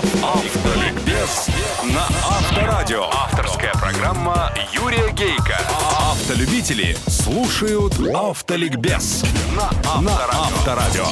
Автоликбез на Авторадио. Авторская программа Юрия Гейка. Автолюбители слушают Автоликбез на Авторадио.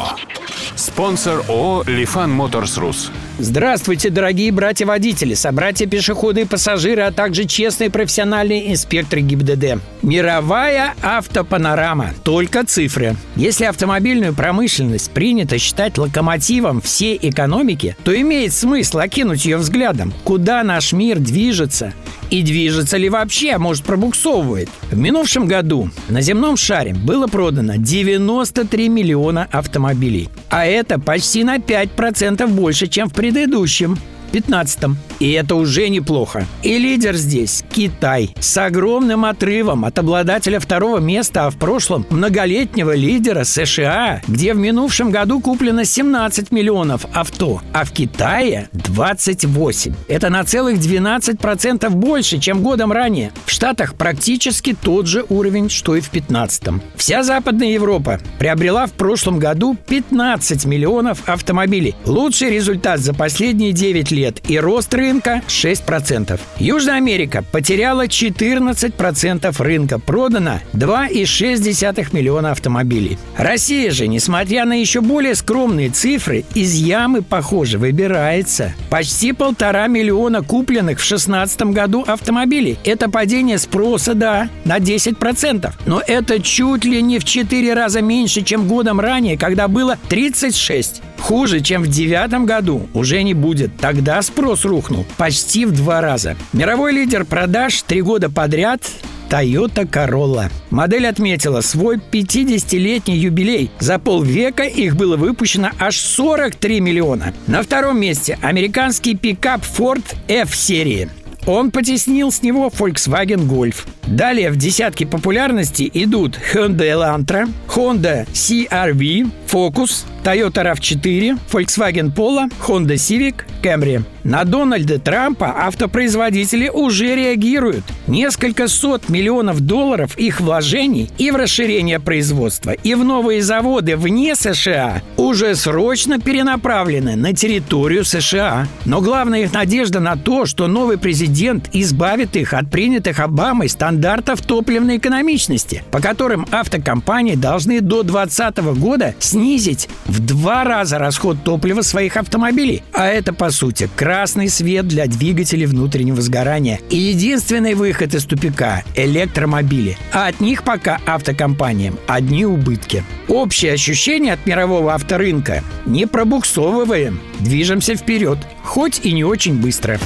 Спонсор ООО «Лифан Моторс Рус». Здравствуйте, дорогие братья-водители, собратья-пешеходы и пассажиры, а также честные профессиональные инспекторы ГИБДД. Мировая автопанорама. Только цифры. Если автомобильную промышленность принято считать локомотивом всей экономики, то имеет смысл окинуть ее взглядом, куда наш мир движется и движется ли вообще, а может пробуксовывает. В минувшем году на земном шаре было продано 93 миллиона автомобилей. А это почти на 5% больше, чем в предыдущем. 15 И это уже неплохо. И лидер здесь – Китай. С огромным отрывом от обладателя второго места, а в прошлом – многолетнего лидера США, где в минувшем году куплено 17 миллионов авто, а в Китае – 28. Это на целых 12% больше, чем годом ранее. В Штатах практически тот же уровень, что и в 15 Вся Западная Европа приобрела в прошлом году 15 миллионов автомобилей. Лучший результат за последние 9 лет лет и рост рынка 6%. Южная Америка потеряла 14% рынка, продано 2,6 миллиона автомобилей. Россия же, несмотря на еще более скромные цифры, из ямы, похоже, выбирается. Почти полтора миллиона купленных в 2016 году автомобилей. Это падение спроса, да, на 10%. Но это чуть ли не в 4 раза меньше, чем годом ранее, когда было 36. Хуже, чем в девятом году, уже не будет. Тогда спрос рухнул почти в два раза. Мировой лидер продаж три года подряд Toyota Corolla. Модель отметила свой 50-летний юбилей. За полвека их было выпущено аж 43 миллиона. На втором месте американский пикап Ford F-серии. Он потеснил с него Volkswagen Golf. Далее в десятке популярности идут Hyundai Elantra, Honda CR-V, Focus, Toyota RAV4, Volkswagen Polo, Honda Civic, Camry. На Дональда Трампа автопроизводители уже реагируют. Несколько сот миллионов долларов их вложений и в расширение производства, и в новые заводы вне США уже срочно перенаправлены на территорию США. Но главная их надежда на то, что новый президент избавит их от принятых Обамой стандартов топливной экономичности, по которым автокомпании должны до 2020 года снизить в два раза расход топлива своих автомобилей. А это, по сути, красный свет для двигателей внутреннего сгорания. И единственный выход из тупика – электромобили. А от них пока автокомпаниям одни убытки. Общее ощущение от мирового авторынка – не пробуксовываем, движемся вперед, хоть и не очень быстро.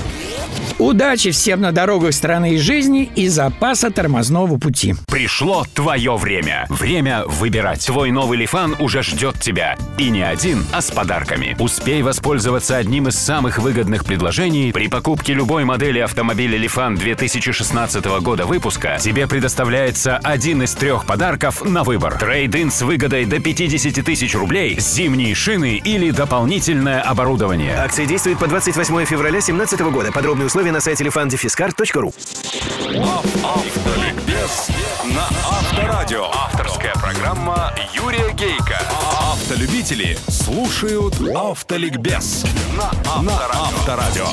Удачи всем на дорогах страны и жизни и запаса тормозного пути. Пришло твое время. Время выбирать. Твой новый Лифан уже ждет тебя. И не один, а с подарками. Успей воспользоваться одним из самых выгодных предложений. При покупке любой модели автомобиля Лифан 2016 года выпуска тебе предоставляется один из трех подарков на выбор. Трейд-ин с выгодой до 50 тысяч рублей, зимние шины или дополнительное оборудование. Акция действует по 28 февраля 2017 года. Подробные условия на сайте lefandefiscar.ru Автоликбез на Авторадио. Авторская программа Юрия Гейка. Автолюбители слушают Автоликбез на Авторадио.